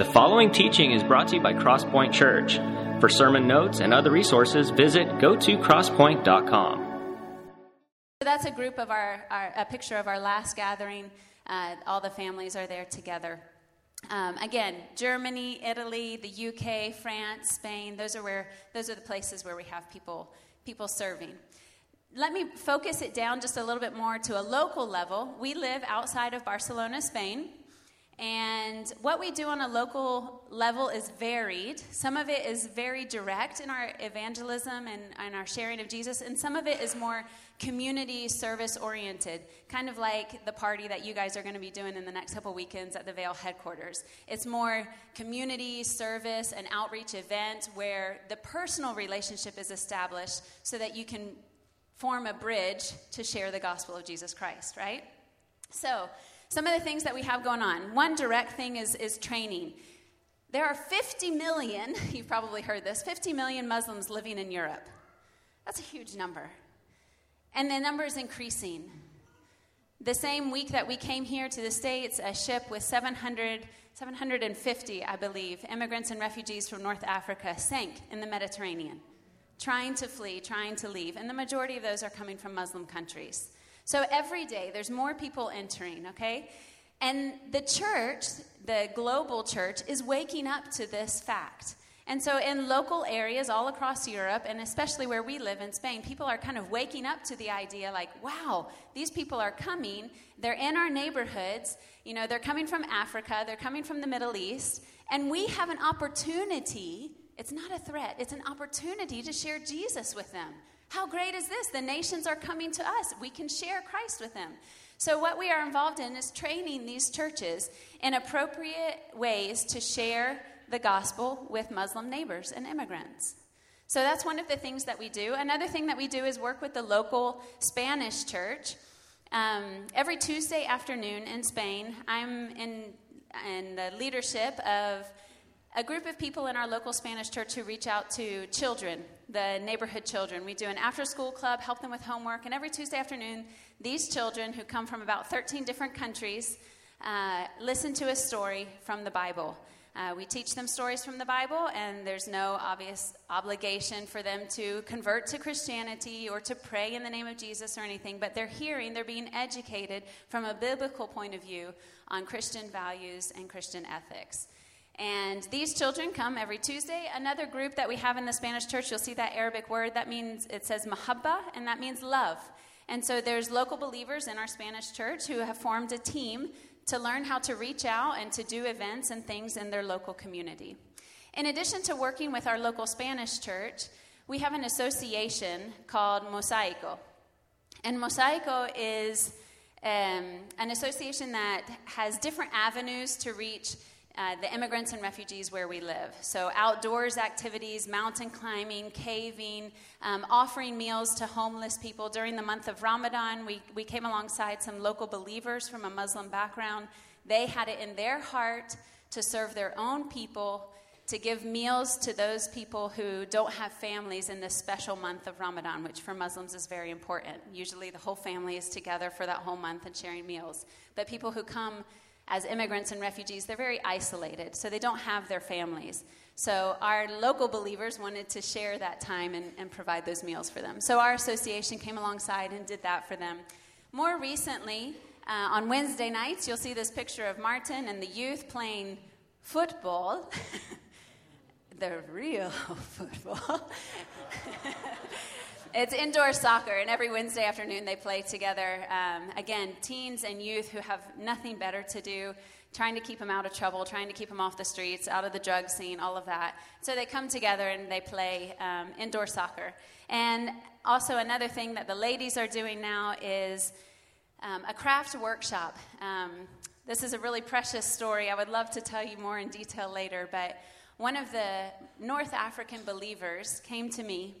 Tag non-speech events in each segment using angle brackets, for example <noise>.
The following teaching is brought to you by Crosspoint Church. For sermon notes and other resources, visit gotocrosspoint.com. That's a group of our, our a picture of our last gathering. Uh, all the families are there together. Um, again, Germany, Italy, the UK, France, Spain. Those are where those are the places where we have people people serving. Let me focus it down just a little bit more to a local level. We live outside of Barcelona, Spain. And what we do on a local level is varied. Some of it is very direct in our evangelism and, and our sharing of Jesus, and some of it is more community service oriented, kind of like the party that you guys are going to be doing in the next couple weekends at the Vale headquarters. It's more community service and outreach event where the personal relationship is established so that you can form a bridge to share the gospel of Jesus Christ, right? So, some of the things that we have going on. One direct thing is, is training. There are 50 million, <laughs> you've probably heard this, 50 million Muslims living in Europe. That's a huge number. And the number is increasing. The same week that we came here to the States, a ship with 700, 750, I believe, immigrants and refugees from North Africa sank in the Mediterranean, trying to flee, trying to leave. And the majority of those are coming from Muslim countries. So every day there's more people entering, okay? And the church, the global church, is waking up to this fact. And so, in local areas all across Europe, and especially where we live in Spain, people are kind of waking up to the idea like, wow, these people are coming. They're in our neighborhoods. You know, they're coming from Africa, they're coming from the Middle East, and we have an opportunity. It's not a threat, it's an opportunity to share Jesus with them. How great is this? The nations are coming to us. We can share Christ with them. So, what we are involved in is training these churches in appropriate ways to share the gospel with Muslim neighbors and immigrants. So, that's one of the things that we do. Another thing that we do is work with the local Spanish church. Um, every Tuesday afternoon in Spain, I'm in, in the leadership of a group of people in our local Spanish church who reach out to children, the neighborhood children. We do an after school club, help them with homework, and every Tuesday afternoon, these children who come from about 13 different countries uh, listen to a story from the Bible. Uh, we teach them stories from the Bible, and there's no obvious obligation for them to convert to Christianity or to pray in the name of Jesus or anything, but they're hearing, they're being educated from a biblical point of view on Christian values and Christian ethics. And these children come every Tuesday. Another group that we have in the Spanish church, you'll see that Arabic word, that means, it says mahabba, and that means love. And so there's local believers in our Spanish church who have formed a team to learn how to reach out and to do events and things in their local community. In addition to working with our local Spanish church, we have an association called Mosaico. And Mosaico is um, an association that has different avenues to reach uh, the immigrants and refugees where we live. So, outdoors activities, mountain climbing, caving, um, offering meals to homeless people. During the month of Ramadan, we, we came alongside some local believers from a Muslim background. They had it in their heart to serve their own people, to give meals to those people who don't have families in this special month of Ramadan, which for Muslims is very important. Usually, the whole family is together for that whole month and sharing meals. But people who come as immigrants and refugees, they're very isolated, so they don't have their families. So our local believers wanted to share that time and, and, provide those meals for them. So our association came alongside and did that for them. More recently, uh, on Wednesday nights, you'll see this picture of Martin and the youth playing football. <laughs> the real <laughs> football. <laughs> It's indoor soccer, and every Wednesday afternoon they play together. Um, again, teens and youth who have nothing better to do, trying to keep them out of trouble, trying to keep them off the streets, out of the drug scene, all of that. So they come together and they play um, indoor soccer. And also, another thing that the ladies are doing now is um, a craft workshop. Um, this is a really precious story. I would love to tell you more in detail later, but one of the North African believers came to me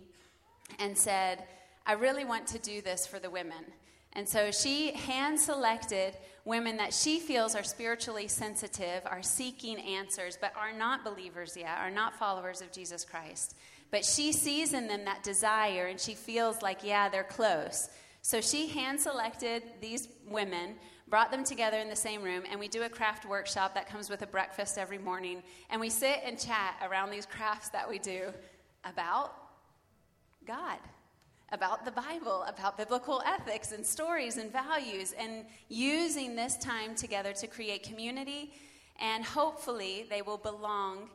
and said, I really want to do this for the women. And so she hand selected women that she feels are spiritually sensitive, are seeking answers, but are not believers yet, are not followers of Jesus Christ. But she sees in them that desire and she feels like, yeah, they're close. So she hand selected these women, brought them together in the same room, and we do a craft workshop that comes with a breakfast every morning. And we sit and chat around these crafts that we do about God, about the Bible, about biblical ethics and stories and values, and using this time together to create community. And hopefully, they will belong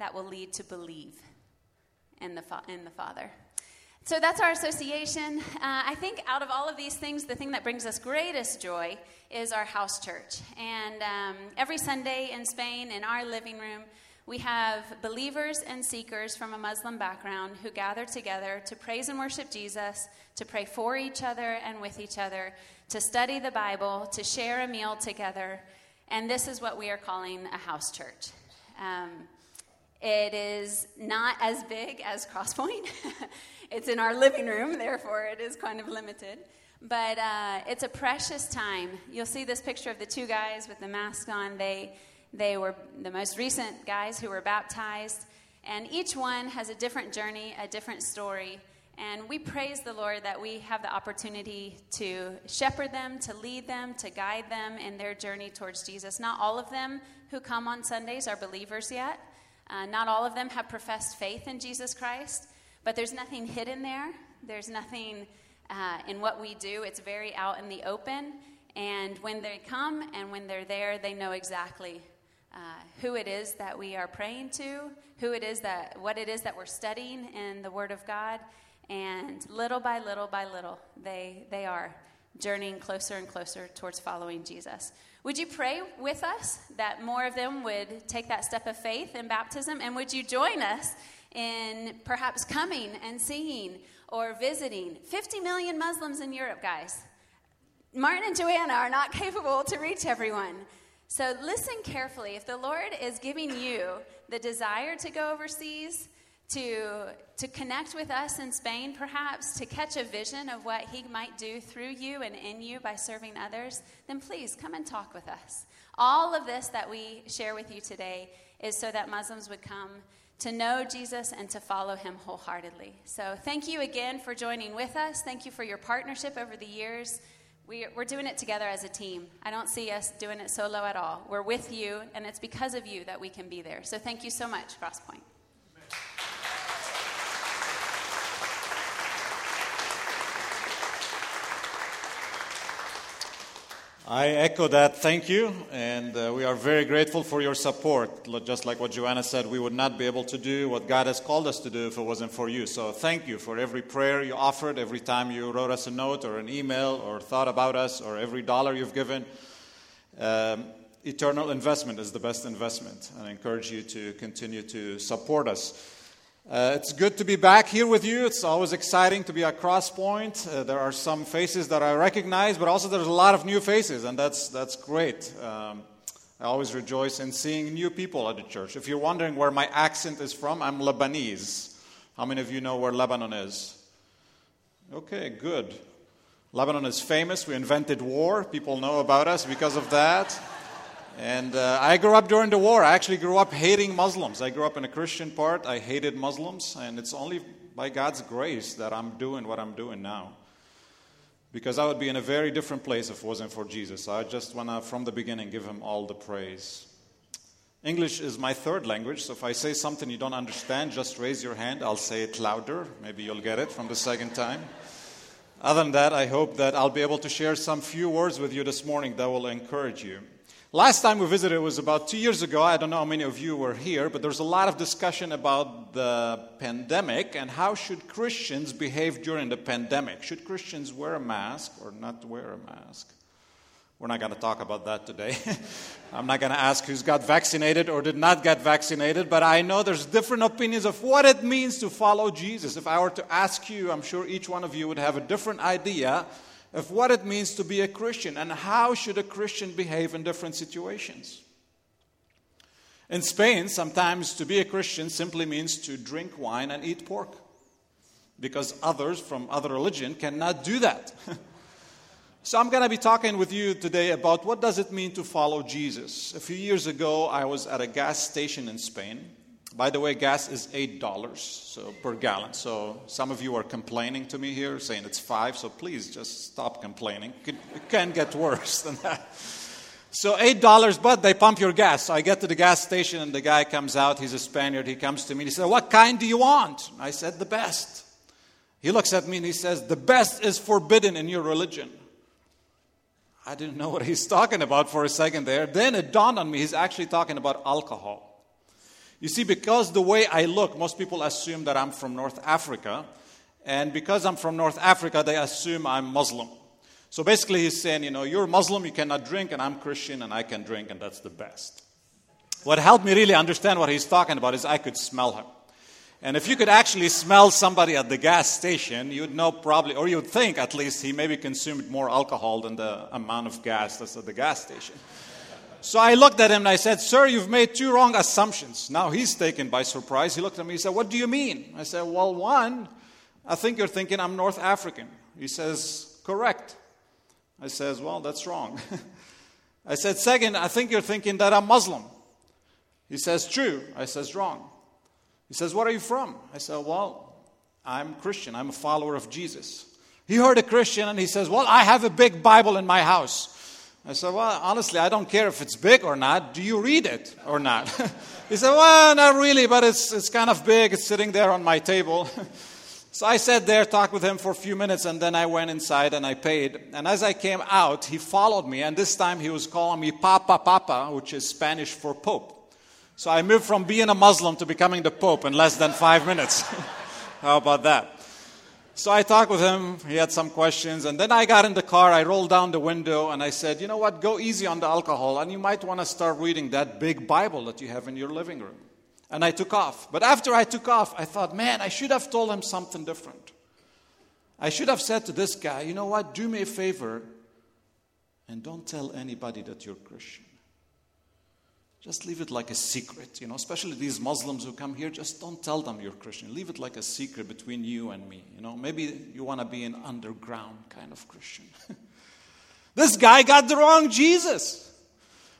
that will lead to believe in the, in the Father. So that's our association. Uh, I think out of all of these things, the thing that brings us greatest joy is our house church. And um, every Sunday in Spain, in our living room, we have believers and seekers from a Muslim background who gather together to praise and worship Jesus, to pray for each other and with each other, to study the Bible, to share a meal together. And this is what we are calling a house church. Um, it is not as big as Crosspoint. <laughs> it's in our living room, therefore, it is kind of limited. But uh, it's a precious time. You'll see this picture of the two guys with the mask on. They, they were the most recent guys who were baptized. And each one has a different journey, a different story. And we praise the Lord that we have the opportunity to shepherd them, to lead them, to guide them in their journey towards Jesus. Not all of them who come on Sundays are believers yet. Uh, not all of them have professed faith in Jesus Christ, but there's nothing hidden there. There's nothing uh, in what we do. It's very out in the open. And when they come and when they're there, they know exactly uh, who it is that we are praying to, who it is that, what it is that we're studying in the Word of God. And little by little by little, they, they are journeying closer and closer towards following Jesus. Would you pray with us that more of them would take that step of faith in baptism? And would you join us in perhaps coming and seeing or visiting 50 million Muslims in Europe, guys? Martin and Joanna are not <laughs> capable to reach everyone. So listen carefully. If the Lord is giving you the desire to go overseas, to, to connect with us in Spain, perhaps, to catch a vision of what He might do through you and in you by serving others, then please come and talk with us. All of this that we share with you today is so that Muslims would come to know Jesus and to follow Him wholeheartedly. So thank you again for joining with us. Thank you for your partnership over the years. We're doing it together as a team. I don't see us doing it solo at all. We're with you, and it's because of you that we can be there. So thank you so much, Crosspoint. I echo that. Thank you. And uh, we are very grateful for your support. Just like what Joanna said, we would not be able to do what God has called us to do if it wasn't for you. So thank you for every prayer you offered, every time you wrote us a note or an email or thought about us, or every dollar you've given. Um, eternal investment is the best investment. And I encourage you to continue to support us. Uh, it's good to be back here with you. It's always exciting to be at Crosspoint. Uh, there are some faces that I recognize, but also there's a lot of new faces, and that's, that's great. Um, I always rejoice in seeing new people at the church. If you're wondering where my accent is from, I'm Lebanese. How many of you know where Lebanon is? Okay, good. Lebanon is famous. We invented war. People know about us because of that. And uh, I grew up during the war. I actually grew up hating Muslims. I grew up in a Christian part. I hated Muslims. And it's only by God's grace that I'm doing what I'm doing now. Because I would be in a very different place if it wasn't for Jesus. I just want to, from the beginning, give him all the praise. English is my third language, so if I say something you don't understand, just raise your hand. I'll say it louder. Maybe you'll get it from the second time. Other than that, I hope that I'll be able to share some few words with you this morning that will encourage you. Last time we visited was about two years ago. I don't know how many of you were here, but there's a lot of discussion about the pandemic and how should Christians behave during the pandemic. Should Christians wear a mask or not wear a mask? We're not going to talk about that today. <laughs> I'm not going to ask who's got vaccinated or did not get vaccinated, but I know there's different opinions of what it means to follow Jesus. If I were to ask you, I'm sure each one of you would have a different idea of what it means to be a Christian and how should a Christian behave in different situations. In Spain, sometimes to be a Christian simply means to drink wine and eat pork because others from other religion cannot do that. <laughs> so I'm going to be talking with you today about what does it mean to follow Jesus. A few years ago, I was at a gas station in Spain By the way, gas is $8 so, per gallon. So some of you are complaining to me here, saying it's 5 so please just stop complaining. It can get worse than that. So $8, but they pump your gas. So I get to the gas station and the guy comes out. He's a Spaniard. He comes to me and he said, What kind do you want? I said, The best. He looks at me and he says, The best is forbidden in your religion. I didn't know what he's talking about for a second there. Then it dawned on me he's actually talking about alcohol. You see, because the way I look, most people assume that I'm from North Africa. And because I'm from North Africa, they assume I'm Muslim. So basically, he's saying, you know, you're Muslim, you cannot drink, and I'm Christian, and I can drink, and that's the best. What helped me really understand what he's talking about is I could smell him. And if you could actually smell somebody at the gas station, you'd know probably, or you'd think at least, he maybe consumed more alcohol than the amount of gas that's at the gas station. So I looked at him and I said, Sir, you've made two wrong assumptions. Now he's taken by surprise. He looked at me and said, What do you mean? I said, Well, one, I think you're thinking I'm North African. He says, Correct. I says, Well, that's wrong. <laughs> I said, Second, I think you're thinking that I'm Muslim. He says, True. I says, Wrong. He says, Where are you from? I said, Well, I'm Christian. I'm a follower of Jesus. He heard a Christian and he says, Well, I have a big Bible in my house. I said, Well, honestly, I don't care if it's big or not. Do you read it or not? <laughs> he said, Well, not really, but it's, it's kind of big. It's sitting there on my table. <laughs> so I sat there, talked with him for a few minutes, and then I went inside and I paid. And as I came out, he followed me, and this time he was calling me Papa Papa, which is Spanish for Pope. So I moved from being a Muslim to becoming the Pope in less than five minutes. <laughs> How about that? So I talked with him. He had some questions. And then I got in the car. I rolled down the window and I said, You know what? Go easy on the alcohol. And you might want to start reading that big Bible that you have in your living room. And I took off. But after I took off, I thought, Man, I should have told him something different. I should have said to this guy, You know what? Do me a favor and don't tell anybody that you're Christian. Just leave it like a secret, you know, especially these Muslims who come here, just don't tell them you're Christian. Leave it like a secret between you and me, you know. Maybe you want to be an underground kind of Christian. <laughs> this guy got the wrong Jesus.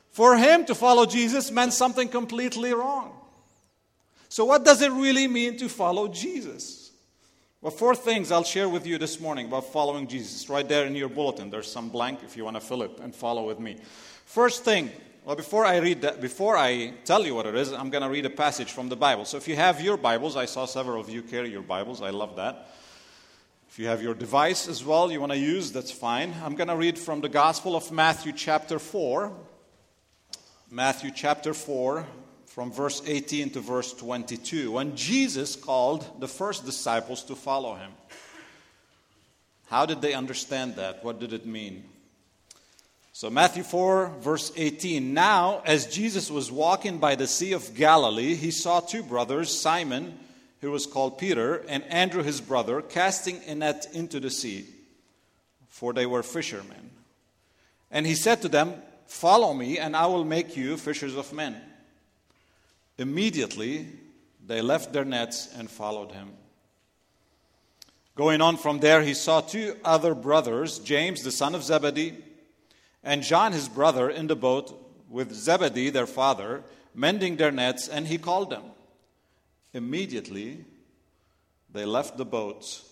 For him to follow Jesus meant something completely wrong. So, what does it really mean to follow Jesus? Well, four things I'll share with you this morning about following Jesus. Right there in your bulletin, there's some blank if you want to fill it and follow with me. First thing, well, before I read that, before I tell you what it is, I'm going to read a passage from the Bible. So if you have your Bibles, I saw several of you carry your Bibles. I love that. If you have your device as well, you want to use, that's fine. I'm going to read from the Gospel of Matthew, chapter 4. Matthew, chapter 4, from verse 18 to verse 22. When Jesus called the first disciples to follow him. How did they understand that? What did it mean? So, Matthew 4, verse 18. Now, as Jesus was walking by the Sea of Galilee, he saw two brothers, Simon, who was called Peter, and Andrew his brother, casting a net into the sea, for they were fishermen. And he said to them, Follow me, and I will make you fishers of men. Immediately, they left their nets and followed him. Going on from there, he saw two other brothers, James, the son of Zebedee, and John his brother in the boat with Zebedee their father, mending their nets, and he called them. Immediately they left the boats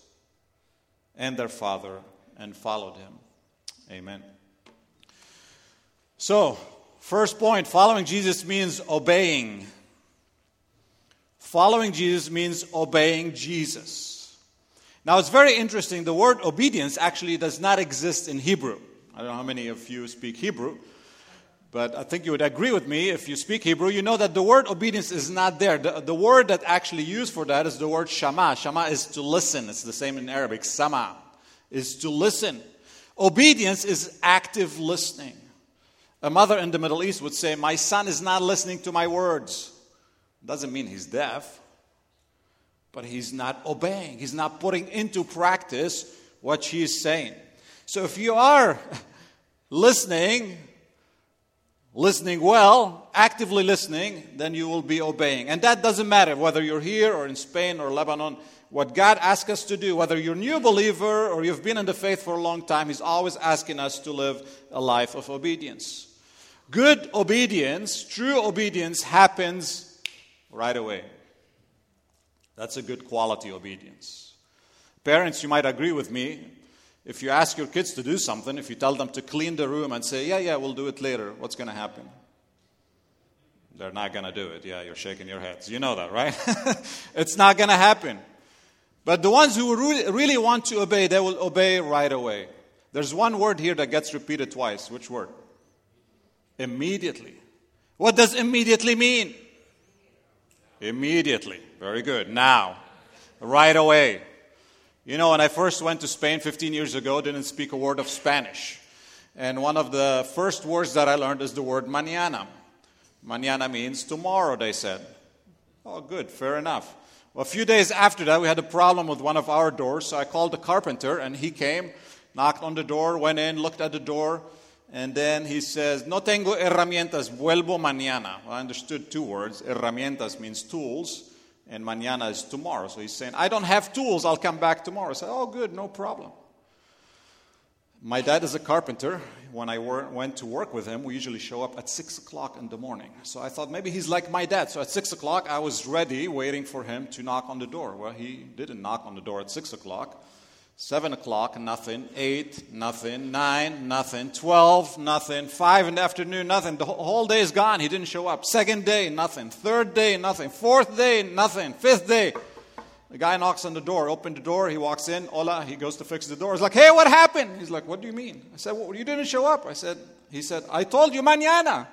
and their father and followed him. Amen. So, first point following Jesus means obeying. Following Jesus means obeying Jesus. Now, it's very interesting. The word obedience actually does not exist in Hebrew. I don't know how many of you speak Hebrew, but I think you would agree with me if you speak Hebrew. You know that the word obedience is not there. The, the word that actually used for that is the word shama. Shama is to listen. It's the same in Arabic. Sama is to listen. Obedience is active listening. A mother in the Middle East would say, My son is not listening to my words. Doesn't mean he's deaf, but he's not obeying. He's not putting into practice what she is saying. So if you are listening, listening well, actively listening, then you will be obeying. And that doesn't matter whether you're here or in Spain or Lebanon. What God asks us to do, whether you're a new believer or you've been in the faith for a long time, He's always asking us to live a life of obedience. Good obedience, true obedience happens right away. That's a good quality obedience. Parents, you might agree with me. If you ask your kids to do something, if you tell them to clean the room and say, Yeah, yeah, we'll do it later, what's going to happen? They're not going to do it. Yeah, you're shaking your heads. You know that, right? <laughs> it's not going to happen. But the ones who really want to obey, they will obey right away. There's one word here that gets repeated twice. Which word? Immediately. What does immediately mean? Immediately. Very good. Now. Right away. You know, when I first went to Spain 15 years ago, didn't speak a word of Spanish. And one of the first words that I learned is the word mañana. Mañana means tomorrow, they said. Oh, good, fair enough. Well, a few days after that, we had a problem with one of our doors, so I called the carpenter, and he came, knocked on the door, went in, looked at the door, and then he says, No tengo herramientas, vuelvo mañana. Well, I understood two words. Herramientas means tools, and mañana is tomorrow. So he's saying, I don't have tools, I'll come back tomorrow. I said, Oh, good, no problem. My dad is a carpenter. When I went to work with him, we usually show up at 6 o'clock in the morning. So I thought maybe he's like my dad. So at 6 o'clock, I was ready, waiting for him to knock on the door. Well, he didn't knock on the door at 6 o'clock. 7 o'clock, nothing. 8, nothing. 9, nothing. 12, nothing. 5 in the afternoon, nothing. The whole day is gone. He didn't show up. Second day, nothing. Third day, nothing. Fourth day, nothing. Fifth day, the guy knocks on the door, open the door, he walks in, hola, he goes to fix the door. He's like, hey, what happened? He's like, what do you mean? I said, well, you didn't show up. I said, he said, I told you mañana.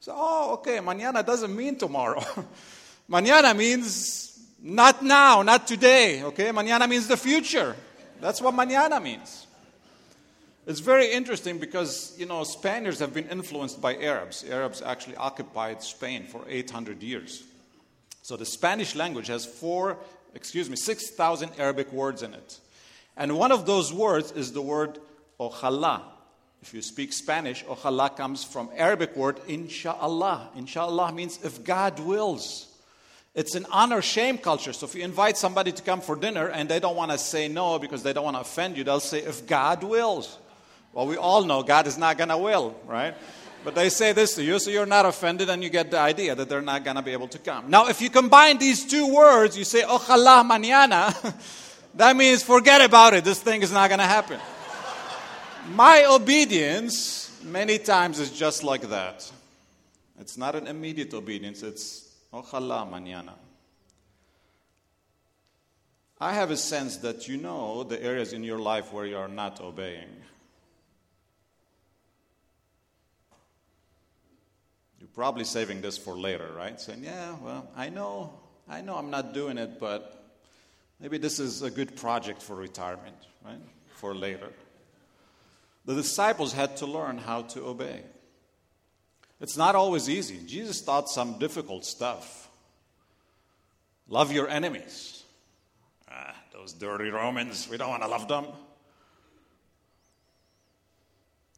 So, oh, okay, mañana doesn't mean tomorrow. <laughs> mañana means not now, not today, okay? Mañana means the future. That's what mañana means. It's very interesting because, you know, Spaniards have been influenced by Arabs. Arabs actually occupied Spain for 800 years. So the Spanish language has four excuse me, 6,000 Arabic words in it. And one of those words is the word ojalá. If you speak Spanish, ojalá comes from Arabic word inshallah. Inshallah means if God wills. It's an honor shame culture. So if you invite somebody to come for dinner and they don't want to say no because they don't want to offend you, they'll say if God wills. Well, we all know God is not going to will, right? But they say this to you, so you're not offended and you get the idea that they're not going to be able to come. Now, if you combine these two words, you say, Ojalá mañana, <laughs> that means forget about it. This thing is not going to happen. My obedience, many times, is just like that. It's not an immediate obedience, it's Oh, Ojalá mañana. I have a sense that you know the areas in your life where you are not obeying. You're probably saving this for later, right? Saying, yeah, well, I know, I know I'm not doing it, but maybe this is a good project for retirement, right? For later. The disciples had to learn how to obey. It's not always easy. Jesus taught some difficult stuff. Love your enemies. Ah, those dirty Romans, we don't want to love them.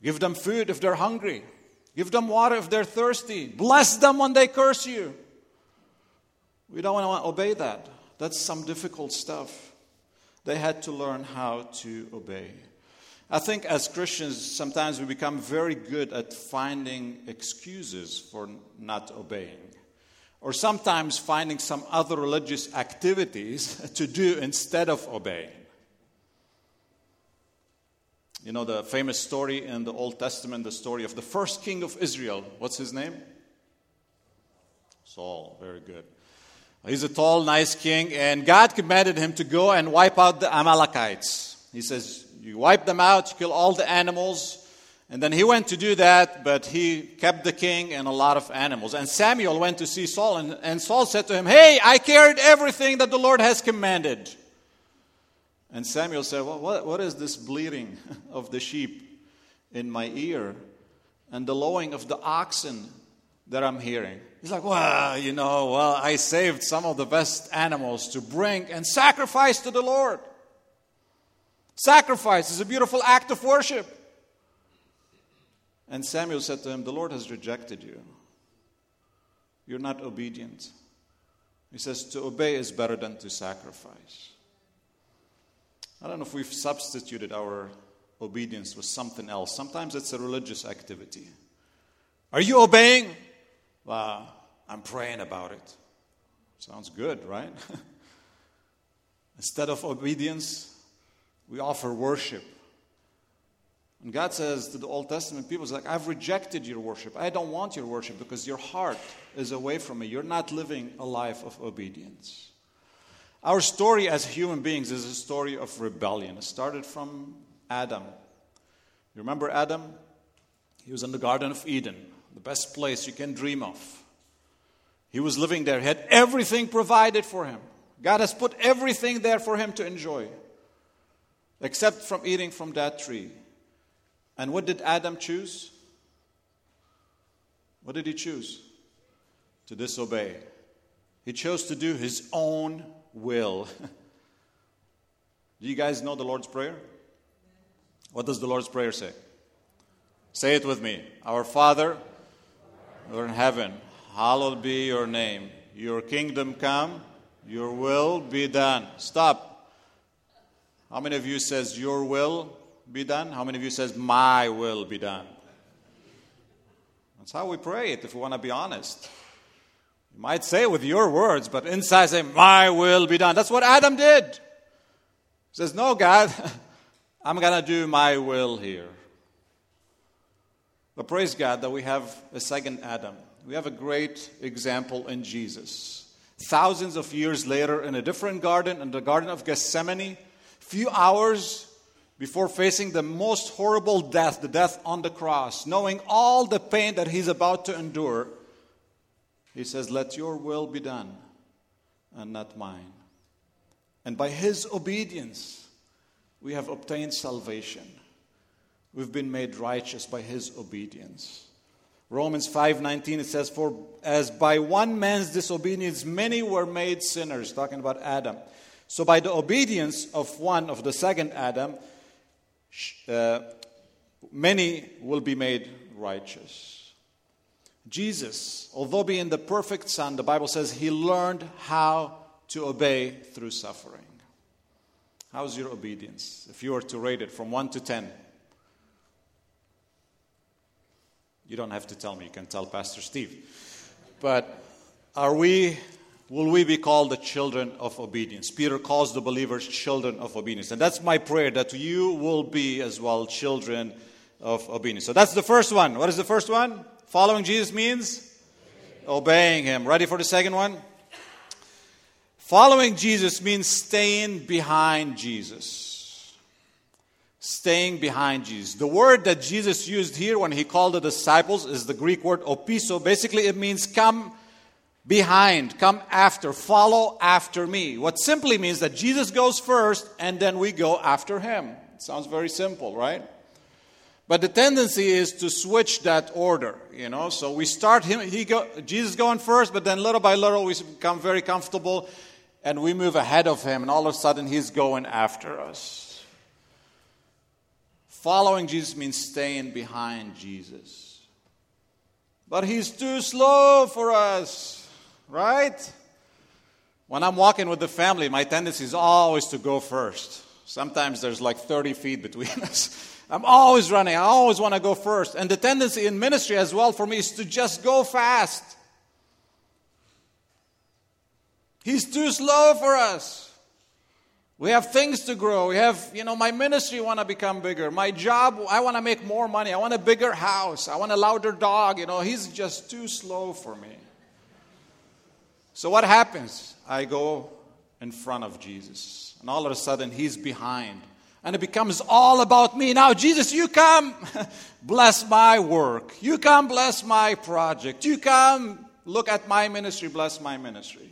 Give them food if they're hungry. Give them water if they're thirsty. Bless them when they curse you. We don't want to obey that. That's some difficult stuff. They had to learn how to obey. I think as Christians, sometimes we become very good at finding excuses for not obeying, or sometimes finding some other religious activities <laughs> to do instead of obeying. You know the famous story in the Old Testament, the story of the first king of Israel. What's his name? Saul. Very good. He's a tall, nice king, and God commanded him to go and wipe out the Amalekites. He says, You wipe them out, you kill all the animals. And then he went to do that, but he kept the king and a lot of animals. And Samuel went to see Saul, and, and Saul said to him, Hey, I carried everything that the Lord has commanded. And Samuel said, well, what, what is this bleating <laughs> of the sheep in my ear and the lowing of the oxen that I'm hearing? He's like, Well, you know, well, I saved some of the best animals to bring and sacrifice to the Lord. Sacrifice is a beautiful act of worship. And Samuel said to him, The Lord has rejected you. You're not obedient. He says, To obey is better than to sacrifice. I don't know if we've substituted our obedience with something else. Sometimes it's a religious activity. Are you obeying? Well, I'm praying about it. Sounds good, right? <laughs> Instead of obedience, we offer worship. And God says to the Old Testament people, like, I've rejected your worship. I don't want your worship because your heart is away from me. You're not living a life of obedience. Our story as human beings is a story of rebellion. It started from Adam. You remember Adam? He was in the Garden of Eden, the best place you can dream of. He was living there, he had everything provided for him. God has put everything there for him to enjoy, except from eating from that tree. And what did Adam choose? What did he choose? To disobey. He chose to do his own will. <laughs> do you guys know the Lord's Prayer? What does the Lord's Prayer say? Say it with me. Our Father, who are in heaven, hallowed be your name. Your kingdom come, your will be done. Stop. How many of you says your will be done? How many of you says my will be done? That's how we pray it if we want to be honest. You might say it with your words, but inside say, My will be done. That's what Adam did. He says, No, God, <laughs> I'm going to do my will here. But praise God that we have a second Adam. We have a great example in Jesus. Thousands of years later, in a different garden, in the Garden of Gethsemane, few hours before facing the most horrible death, the death on the cross, knowing all the pain that he's about to endure, he says, Let your will be done and not mine. And by his obedience, we have obtained salvation. We've been made righteous by his obedience. Romans 5:19 it says for as by one man's disobedience many were made sinners talking about Adam. So by the obedience of one of the second Adam uh, many will be made righteous. Jesus, although being the perfect Son, the Bible says he learned how to obey through suffering. How's your obedience? If you were to rate it from 1 to 10, you don't have to tell me, you can tell Pastor Steve. But are we will we be called the children of obedience. Peter calls the believers children of obedience. And that's my prayer that you will be as well children of obedience. So that's the first one. What is the first one? Following Jesus means obeying him. Ready for the second one? Following Jesus means staying behind Jesus. Staying behind Jesus. The word that Jesus used here when he called the disciples is the Greek word opiso. Basically, it means come behind, come after, follow after me. What simply means that Jesus goes first and then we go after him. Sounds very simple, right? But the tendency is to switch that order, you know. So we start him, he go, Jesus going first, but then little by little we become very comfortable and we move ahead of him, and all of a sudden he's going after us. Following Jesus means staying behind Jesus. But he's too slow for us right? When I'm walking with the family, my tendency is always to go first. Sometimes there's like 30 feet between <laughs> us. I'm always running. I always want to go first. And the tendency in ministry as well for me is to just go fast. He's too slow for us. We have things to grow. We have, you know, my ministry want to become bigger. My job, I want to make more money. I want a bigger house. I want a louder dog. You know, he's just too slow for me. So what happens? I go in front of Jesus, and all of a sudden he's behind. And it becomes all about me. Now, Jesus, you come <laughs> bless my work. You come bless my project. You come look at my ministry, bless my ministry.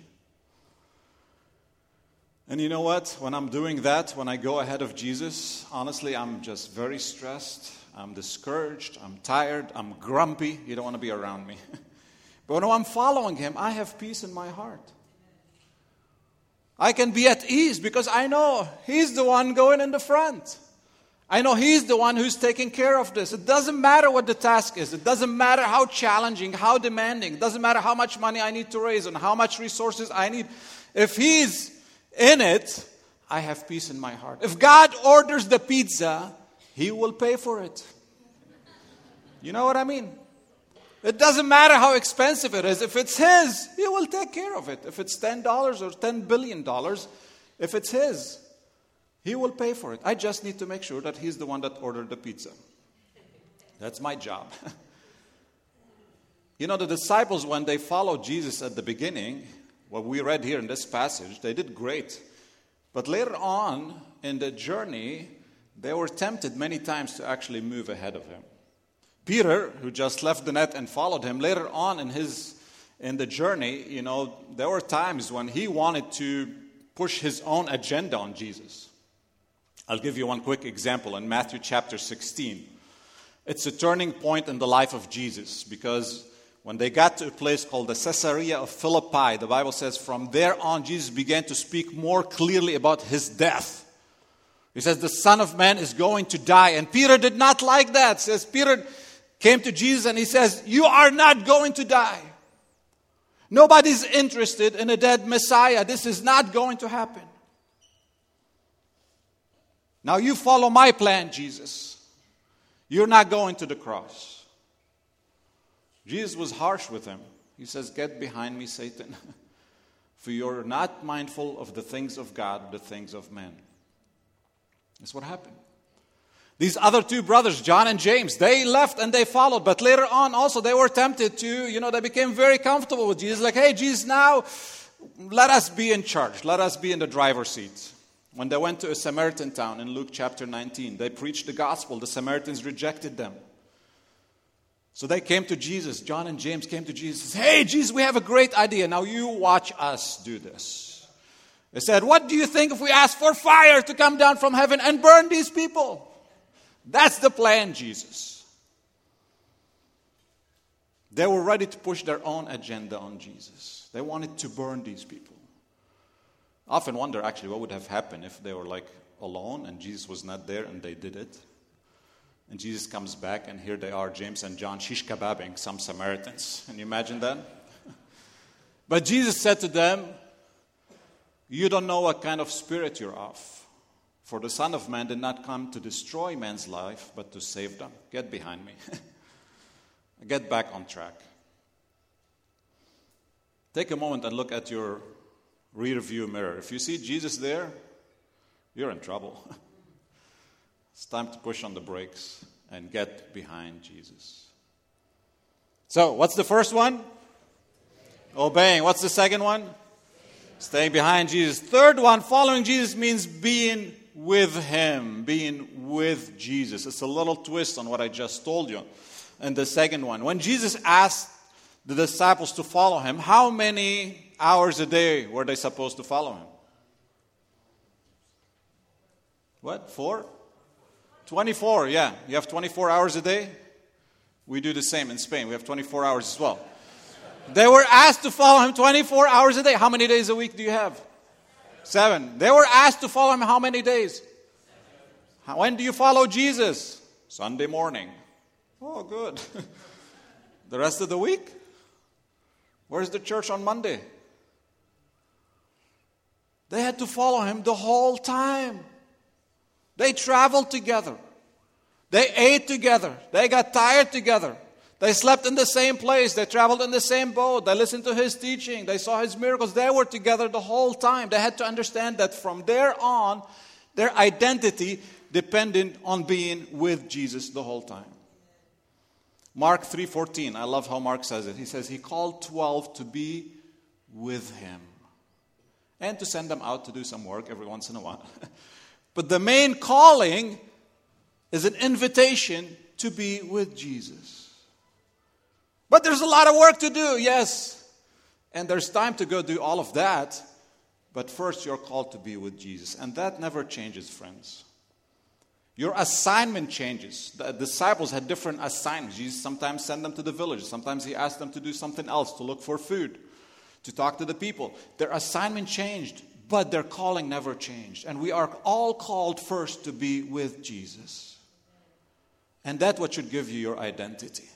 And you know what? When I'm doing that, when I go ahead of Jesus, honestly, I'm just very stressed. I'm discouraged. I'm tired. I'm grumpy. You don't want to be around me. <laughs> But when I'm following him, I have peace in my heart. I can be at ease because I know he's the one going in the front. I know he's the one who's taking care of this. It doesn't matter what the task is. It doesn't matter how challenging, how demanding. It doesn't matter how much money I need to raise and how much resources I need. If he's in it, I have peace in my heart. If God orders the pizza, he will pay for it. You know what I mean? It doesn't matter how expensive it is. If it's His, He will take care of it. If it's $10 or $10 billion, if it's His, He will pay for it. I just need to make sure that He's the one that ordered the pizza. That's my job. <laughs> you know, the disciples, when they followed Jesus at the beginning, what we read here in this passage, they did great. But later on in the journey, they were tempted many times to actually move ahead of him. Peter, who just left the net and followed him, later on in his in the journey, you know, there were times when he wanted to push his own agenda on Jesus. I'll give you one quick example in Matthew chapter 16. It's a turning point in the life of Jesus because when they got to a place called the Caesarea of Philippi, the Bible says from there on, Jesus began to speak more clearly about his death. He says, The Son of Man is going to die. And Peter did not like that. Says Peter came to Jesus and he says, You are not going to die. Nobody's interested in a dead Messiah. This is not going to happen. Now you follow my plan, Jesus. You're not going to the cross. Jesus was harsh with him. He says, Get behind me, Satan, <laughs> for you're not mindful of the things of God, the things of men. That's what happened. These other two brothers, John and James, they left and they followed. But later on, also, they were tempted to, you know, they became very comfortable with Jesus. Like, hey, Jesus, now let us be in charge. Let us be in the driver's seat. When they went to a Samaritan town in Luke chapter 19, they preached the gospel. The Samaritans rejected them. So they came to Jesus. John and James came to Jesus. Hey, Jesus, we have a great idea. Now you watch us do this. They said, What do you think if we ask for fire to come down from heaven and burn these people? That's the plan, Jesus. They were ready to push their own agenda on Jesus. They wanted to burn these people. I often wonder actually what would have happened if they were like alone and Jesus was not there and they did it. And Jesus comes back and here they are, James and John, shish kebabbing some Samaritans. Can you imagine that? but Jesus said to them, You don't know what kind of spirit you're of. For the Son of Man did not come to destroy man's life, but to save them. Get behind me. <laughs> Get back on track. Take a moment and look at your rear view mirror. If you see Jesus there, you're in trouble. <laughs> it's time to push on the brakes and get behind Jesus. So, what's the first one? Obeying. What's the second one? Staying behind Jesus. Third one, following Jesus means being with Him, being with Jesus. It's a little twist on what I just told you. And the second one, when Jesus asked the disciples to follow Him, how many hours a day were they supposed to follow Him? What? Four? 24, yeah. You have 24 hours a day? We do the same in Spain. We have 24 hours as well. They were asked to follow him 24 hours a day. How many days a week do you have? Seven. They were asked to follow him how many days? When do you follow Jesus? Sunday morning. Oh, good. <laughs> the rest of the week? Where's the church on Monday? They had to follow him the whole time. They traveled together. They ate together. They got tired together. They slept in the same place. They traveled in the same boat. They listened to his teaching. They saw his miracles. They were together the whole time. They had to understand that from there on, their identity depended on being with Jesus the whole time. Mark 3:14. I love how Mark says it. He says he called 12 to be with him and to send them out to do some work every once in a while. <laughs> but the main calling is an invitation to be with Jesus. But there's a lot of work to do, yes. And there's time to go do all of that. But first, you're called to be with Jesus. And that never changes, friends. Your assignment changes. The disciples had different assignments. Jesus sometimes sent them to the village, sometimes he asked them to do something else, to look for food, to talk to the people. Their assignment changed, but their calling never changed. And we are all called first to be with Jesus. And that's what should give you your identity.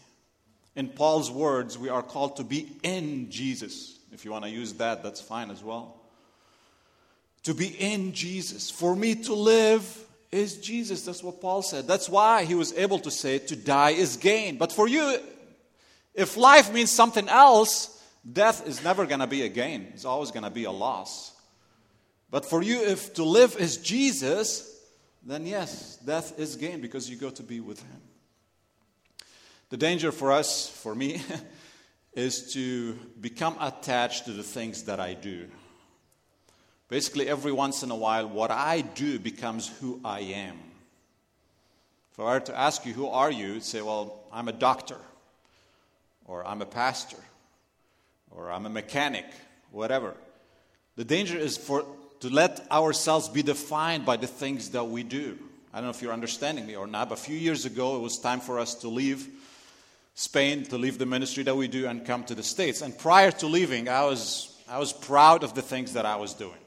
In Paul's words, we are called to be in Jesus. If you want to use that, that's fine as well. To be in Jesus. For me to live is Jesus. That's what Paul said. That's why he was able to say, to die is gain. But for you, If life means something else, death is never going to be a gain, it's always going to be a loss. But for you, if to live is Jesus, then yes, death is gain because you go to be with Him. The danger for us, for me, <laughs> is to become attached to the things that I do. Basically, every once in a while, what I do becomes who I am. If I were to ask you, who are you? You'd say, well, I'm a doctor, or I'm a pastor, or I'm a mechanic, whatever. The danger is for to let ourselves be defined by the things that we do. I don't know if you're understanding me or not, but a few years ago, it was time for us to leave Spain, to leave the ministry that we do, and come to the States. And prior to leaving, I was, I was proud of the things that I was doing.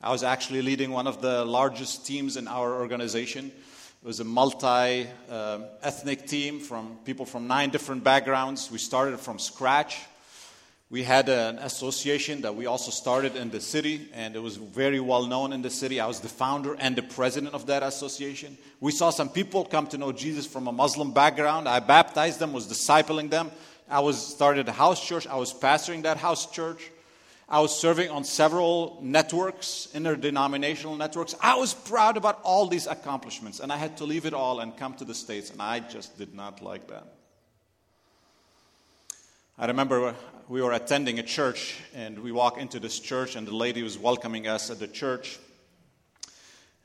I was actually leading one of the largest teams in our organization. It was a multi uh, ethnic team from people from nine different backgrounds. We started from scratch. We had an association that we also started in the city, and it was very well known in the city. I was the founder and the president of that association. We saw some people come to know Jesus from a Muslim background. I baptized them, was discipling them. I was started a house church. I was pastoring that house church. I was serving on several networks, interdenominational networks. I was proud about all these accomplishments, and I had to leave it all and come to the States, and I just did not like that. I remember we were attending a church, and we walk into this church, and the lady was welcoming us at the church,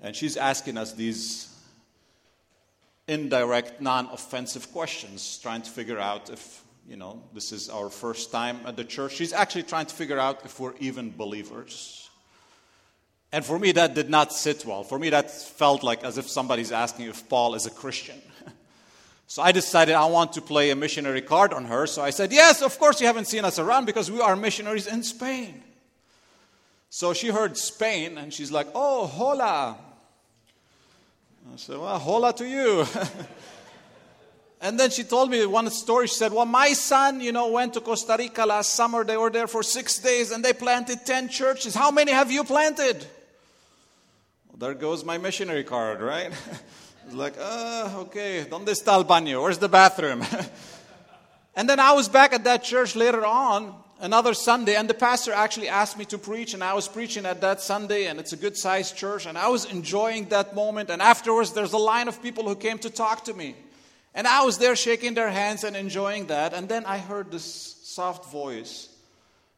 and she's asking us these indirect, non offensive questions, trying to figure out if, you know, this is our first time at the church. She's actually trying to figure out if we're even believers. And for me, that did not sit well. For me, that felt like as if somebody's asking if Paul is a Christian. <laughs> So I decided I want to play a missionary card on her. So I said, Yes, of course you haven't seen us around because we are missionaries in Spain. So she heard Spain and she's like, Oh, hola. I said, Well, hola to you. <laughs> and then she told me one story. She said, Well, my son, you know, went to Costa Rica last summer. They were there for six days and they planted 10 churches. How many have you planted? Well, there goes my missionary card, right? <laughs> like, uh, okay, ¿dónde está el baño? Where's the bathroom? <laughs> and then I was back at that church later on, another Sunday, and the pastor actually asked me to preach, and I was preaching at that Sunday, and it's a good sized church, and I was enjoying that moment. And afterwards, there's a line of people who came to talk to me. And I was there shaking their hands and enjoying that. And then I heard this soft voice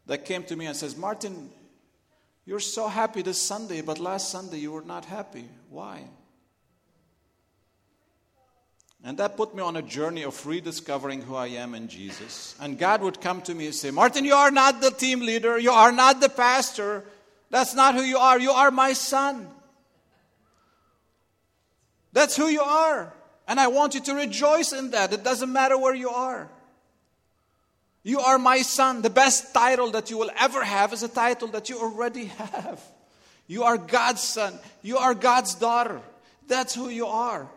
that came to me and says, Martin, you're so happy this Sunday, but last Sunday you were not happy. Why? And that put me on a journey of rediscovering who I am in Jesus. And God would come to me and say, Martin, you are not the team leader. You are not the pastor. That's not who you are. You are my son. That's who you are. And I want you to rejoice in that. It doesn't matter where you are. You are my son. The best title that you will ever have is a title that you already have. You are God's son. You are God's daughter. That's who you are.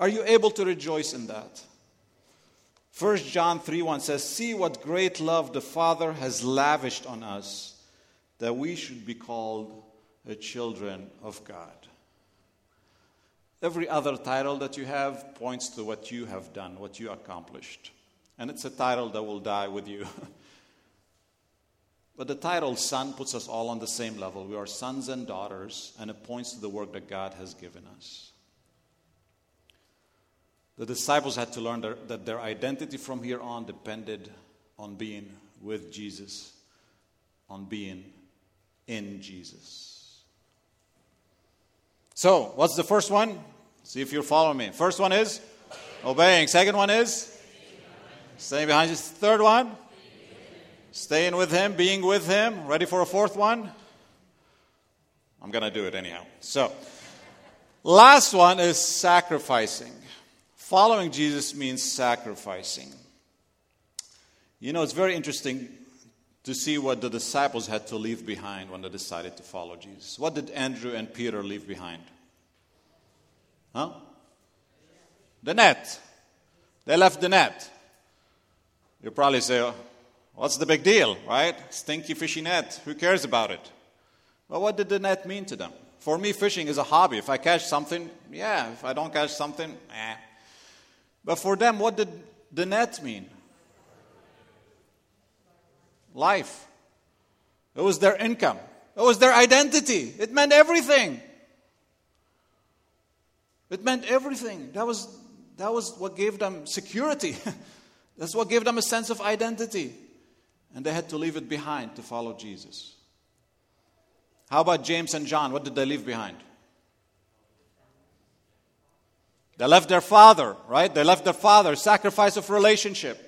Are you able to rejoice in that? 1 John 3 1 says, See what great love the Father has lavished on us, that we should be called the children of God. Every other title that you have points to what you have done, what you accomplished. And it's a title that will die with you. <laughs> but the title son puts us all on the same level. We are sons and daughters, and it points to the work that God has given us. The disciples had to learn that their identity from here on depended on being with Jesus, on being in Jesus. So, what's the first one? See if you're following me. First one is obeying. Second one is staying behind Jesus. Third one, staying with Him, being with Him. Ready for a fourth one? I'm going to do it anyhow. So, last one is sacrificing. Following Jesus means sacrificing. You know, it's very interesting to see what the disciples had to leave behind when they decided to follow Jesus. What did Andrew and Peter leave behind? Huh? The net. They left the net. You probably say, What's the big deal, right? Stinky fishy net. Who cares about it? Well, what did the net mean to them? For me, fishing is a hobby. If I catch something, yeah. If I don't catch something, eh. But for them, what did the net mean? life. It was their income. It was their identity. It meant everything. It meant everything. That was, that was what gave them security. <laughs> That's what gave them a sense of identity. And they had to leave it behind to follow Jesus. How about James and John? What did they leave behind? They left their father, right? They left their father, sacrifice of relationship.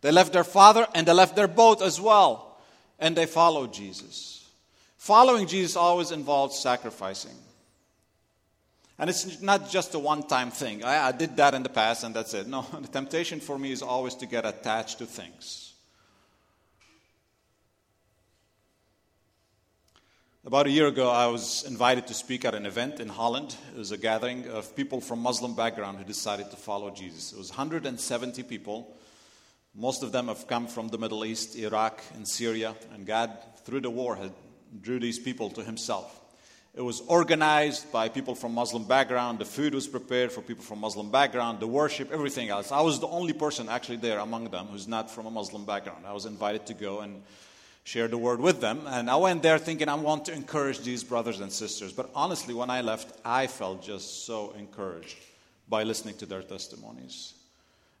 They left their father and they left their boat as well. And they followed Jesus. Following Jesus always involves sacrificing. And it's not just a one time thing. I, I, did that in the past and that's it. No, <laughs> the temptation for me is always to get attached to things. About a year ago, I was invited to speak at an event in Holland. It was a gathering of people from Muslim background who decided to follow Jesus. It was 170 people. Most of them have come from the Middle East, Iraq, and Syria. And God, through the war, had drew these people to Himself. It was organized by people from Muslim background. The food was prepared for people from Muslim background, the worship, everything else. I was the only person actually there among them who's not from a Muslim background. I was invited to go and share the word with them. And I went there thinking I want to encourage these brothers and sisters. But honestly, when I left, I felt just so encouraged by listening to their testimonies.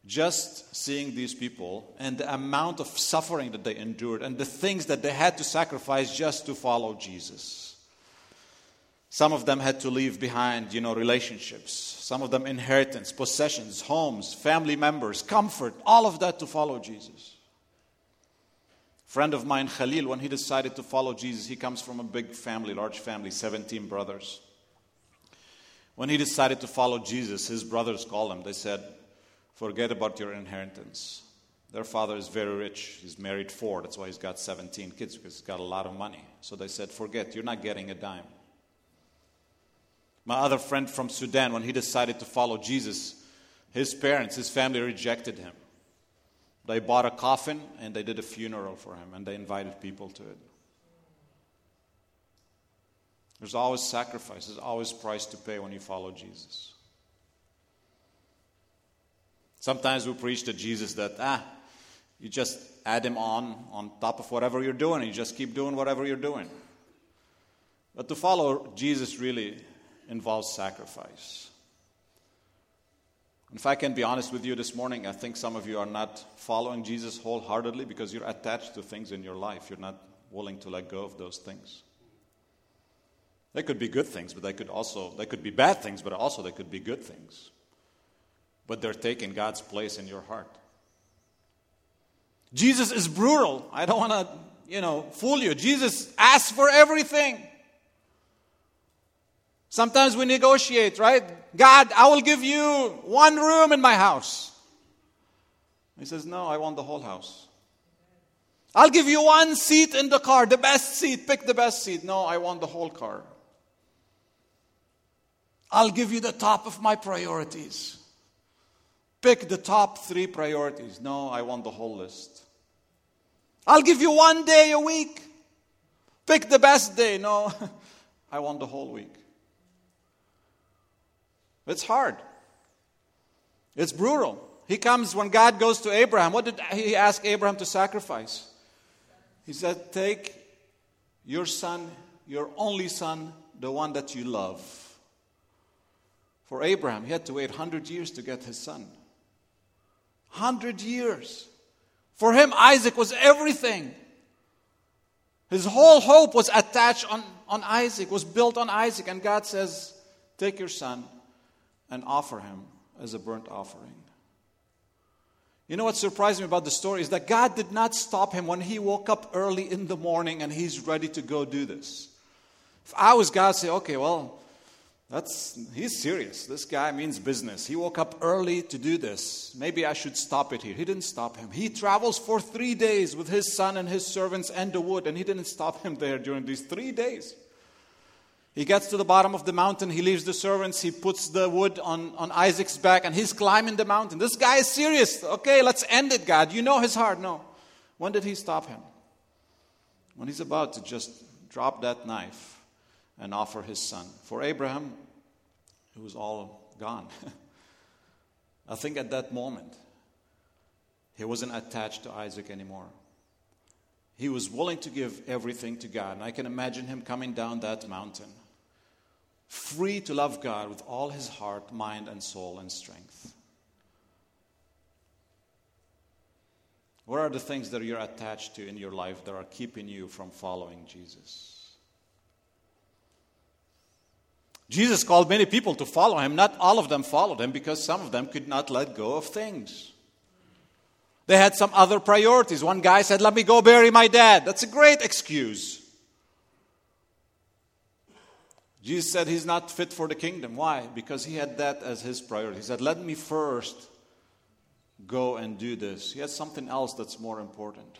Just seeing these people and the amount of suffering that they endured and the things that they had to sacrifice just to follow Jesus. Some of them had to leave behind, you know, relationships. Some of them inheritance, possessions, homes, family members, comfort, all of that to follow Jesus. Friend of mine, Khalil, when he decided to follow Jesus, he comes from a big family, large family, 17 brothers. When he decided to follow Jesus, his brothers called him. They said, Forget about your inheritance. Their father is very rich. He's married four. That's why he's got 17 kids, because he's got a lot of money. So they said, Forget, you're not getting a dime. My other friend from Sudan, when he decided to follow Jesus, his parents, his family rejected him. They bought a coffin and they did a funeral for him and they invited people to it. There's always sacrifice, there's always price to pay when you follow Jesus. Sometimes we preach to Jesus that, ah, you just add him on on top of whatever you're doing, and you just keep doing whatever you're doing. But to follow Jesus really involves sacrifice. If I can be honest with you this morning, I think some of you are not following Jesus wholeheartedly because you're attached to things in your life. You're not willing to let go of those things. They could be good things, but they could also they could be bad things, but also they could be good things. But they're taking God's place in your heart. Jesus is brutal. I don't want to, you know, fool you. Jesus asks for everything. Sometimes we negotiate, right? God, I will give you one room in my house. He says, No, I want the whole house. I'll give you one seat in the car, the best seat. Pick the best seat. No, I want the whole car. I'll give you the top of my priorities. Pick the top three priorities. No, I want the whole list. I'll give you one day a week. Pick the best day. No, <laughs> I want the whole week. It's hard. It's brutal. He comes when God goes to Abraham. What did he ask Abraham to sacrifice? He said, Take your son, your only son, the one that you love. For Abraham, he had to wait 100 years to get his son. 100 years. For him, Isaac was everything. His whole hope was attached on, on Isaac, was built on Isaac. And God says, Take your son, and offer him as a burnt offering. You know what surprised me about the story is that God did not stop him when he woke up early in the morning and he's ready to go do this. If I was God, I'd say, okay, well, that's he's serious. This guy means business. He woke up early to do this. Maybe I should stop it here. He didn't stop him. He travels for three days with his son and his servants and the wood, and he didn't stop him there during these three days. He gets to the bottom of the mountain, he leaves the servants, he puts the wood on, on Isaac's back, and he's climbing the mountain. This guy is serious. Okay, let's end it, God. You know his heart. No. When did he stop him? When he's about to just drop that knife and offer his son. For Abraham, it was all gone. <laughs> I think at that moment, he wasn't attached to Isaac anymore. he was willing to give everything to God. And I can imagine him coming down that mountain, free to love God with all his heart, mind, and soul and strength. What are the things that you're attached to in your life that are keeping you from following Jesus? Jesus called many people to follow him. Not all of them followed him because some of them could not let go of things. They had some other priorities. One guy said, Let me go bury my dad. That's a great excuse. Jesus said he's not fit for the kingdom. Why? Because he had that as his priority. He said, Let me first go and do this. He had something else that's more important.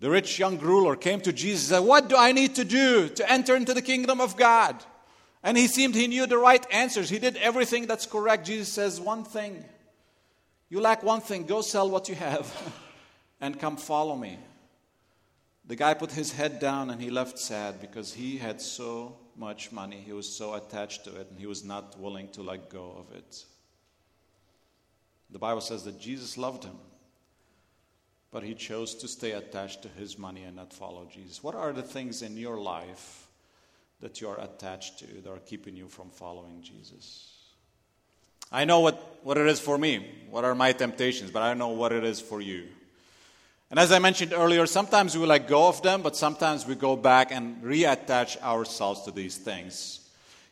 The rich young ruler came to Jesus and said, What do I need to do to enter into the kingdom of God? And he seemed he knew the right answers. He did everything that's correct. Jesus says, One thing. You lack one thing. Go sell what you have <laughs> and come follow me. The guy put his head down and he left sad because he had so much money. He was so attached to it and he was not willing to let go of it. The Bible says that Jesus loved him, but he chose to stay attached to his money and not follow Jesus. What are the things in your life? that you are attached to that are keeping you from following Jesus. I know what, what it is for me, what are my temptations, but I know what it is for you. And as I mentioned earlier, sometimes we let go of them, but sometimes we go back and reattach ourselves to these things.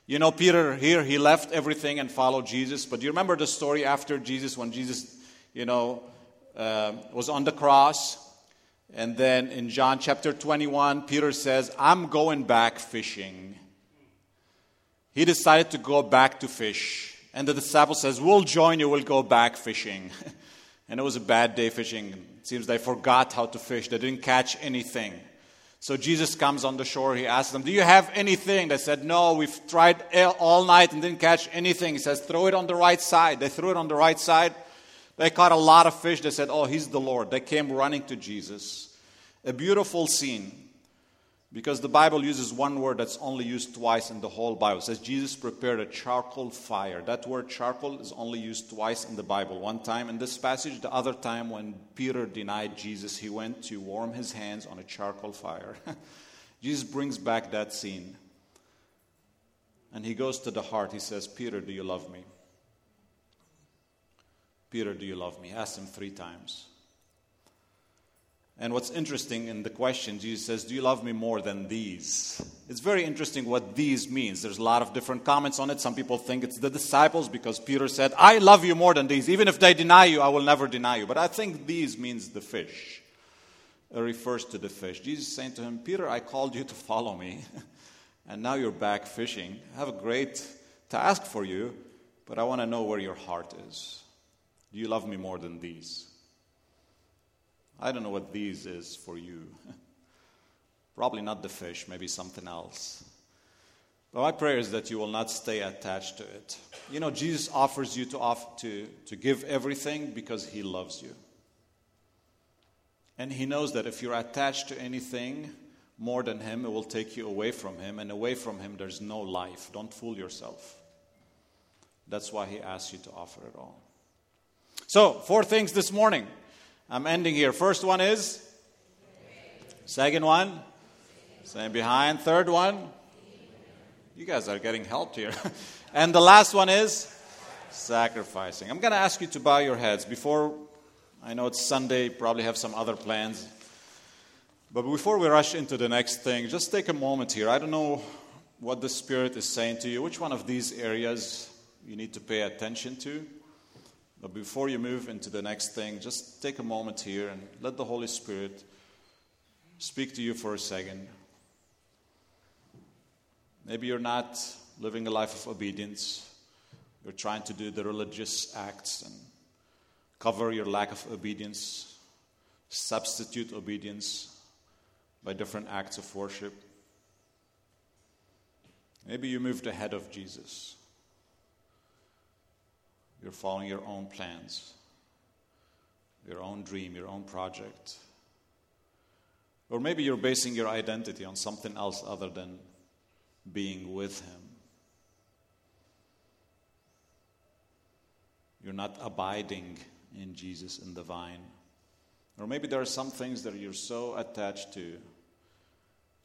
You know, Peter here, he left everything and followed Jesus. But do you remember the story after Jesus, when Jesus, you know, uh, was on the cross? And then in John chapter 21, Peter says, I'm going back fishing. He decided to go back to fish. And the disciple says, We'll join you, we'll go back fishing. <laughs> and it was a bad day fishing. It seems they forgot how to fish, they didn't catch anything. So Jesus comes on the shore. He asks them, Do you have anything? They said, No, we've tried all night and didn't catch anything. He says, Throw it on the right side. They threw it on the right side. They caught a lot of fish. They said, Oh, he's the Lord. They came running to Jesus. A beautiful scene because the Bible uses one word that's only used twice in the whole Bible. It says Jesus prepared a charcoal fire. That word charcoal is only used twice in the Bible. One time in this passage, the other time when Peter denied Jesus, he went to warm his hands on a charcoal fire. <laughs> Jesus brings back that scene. And he goes to the heart. He says, Peter, do you love me? Peter, do you love me? He asked him three times. And what's interesting in the question, Jesus says, Do you love me more than these? It's very interesting what these means. There's a lot of different comments on it. Some people think it's the disciples because Peter said, I love you more than these. Even if they deny you, I will never deny you. But I think these means the fish. It refers to the fish. Jesus saying to him, Peter, I called you to follow me, <laughs> and now you're back fishing. I have a great task for you, but I want to know where your heart is. Do you love me more than these? I don't know what these is for you. <laughs> Probably not the fish, maybe something else. But my prayer is that you will not stay attached to it. You know, Jesus offers you to, off, to, to give everything because he loves you. And he knows that if you're attached to anything more than him, it will take you away from him. And away from him, there's no life. Don't fool yourself. That's why he asks you to offer it all. So, four things this morning. I'm ending here. First one is? Second one? Same behind. Third one? You guys are getting helped here. <laughs> and the last one is? Sacrificing. I'm going to ask you to bow your heads before, I know it's Sunday, probably have some other plans. But before we rush into the next thing, just take a moment here. I don't know what the Spirit is saying to you, which one of these areas you need to pay attention to. But before you move into the next thing, just take a moment here and let the Holy Spirit speak to you for a second. Maybe you're not living a life of obedience. You're trying to do the religious acts and cover your lack of obedience, substitute obedience by different acts of worship. Maybe you moved ahead of Jesus. You're following your own plans, your own dream, your own project. Or maybe you're basing your identity on something else other than being with Him. You're not abiding in Jesus in the vine. Or maybe there are some things that you're so attached to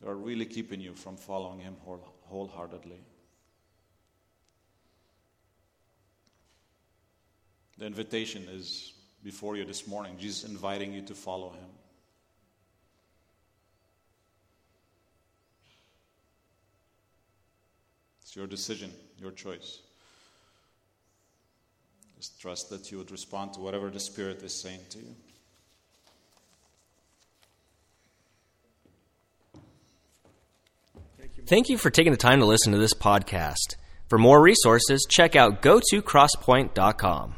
that are really keeping you from following Him wholeheartedly. The invitation is before you this morning. Jesus inviting you to follow Him. It's your decision, your choice. Just trust that you would respond to whatever the Spirit is saying to you. Thank you for taking the time to listen to this podcast. For more resources, check out go to crosspoint.com.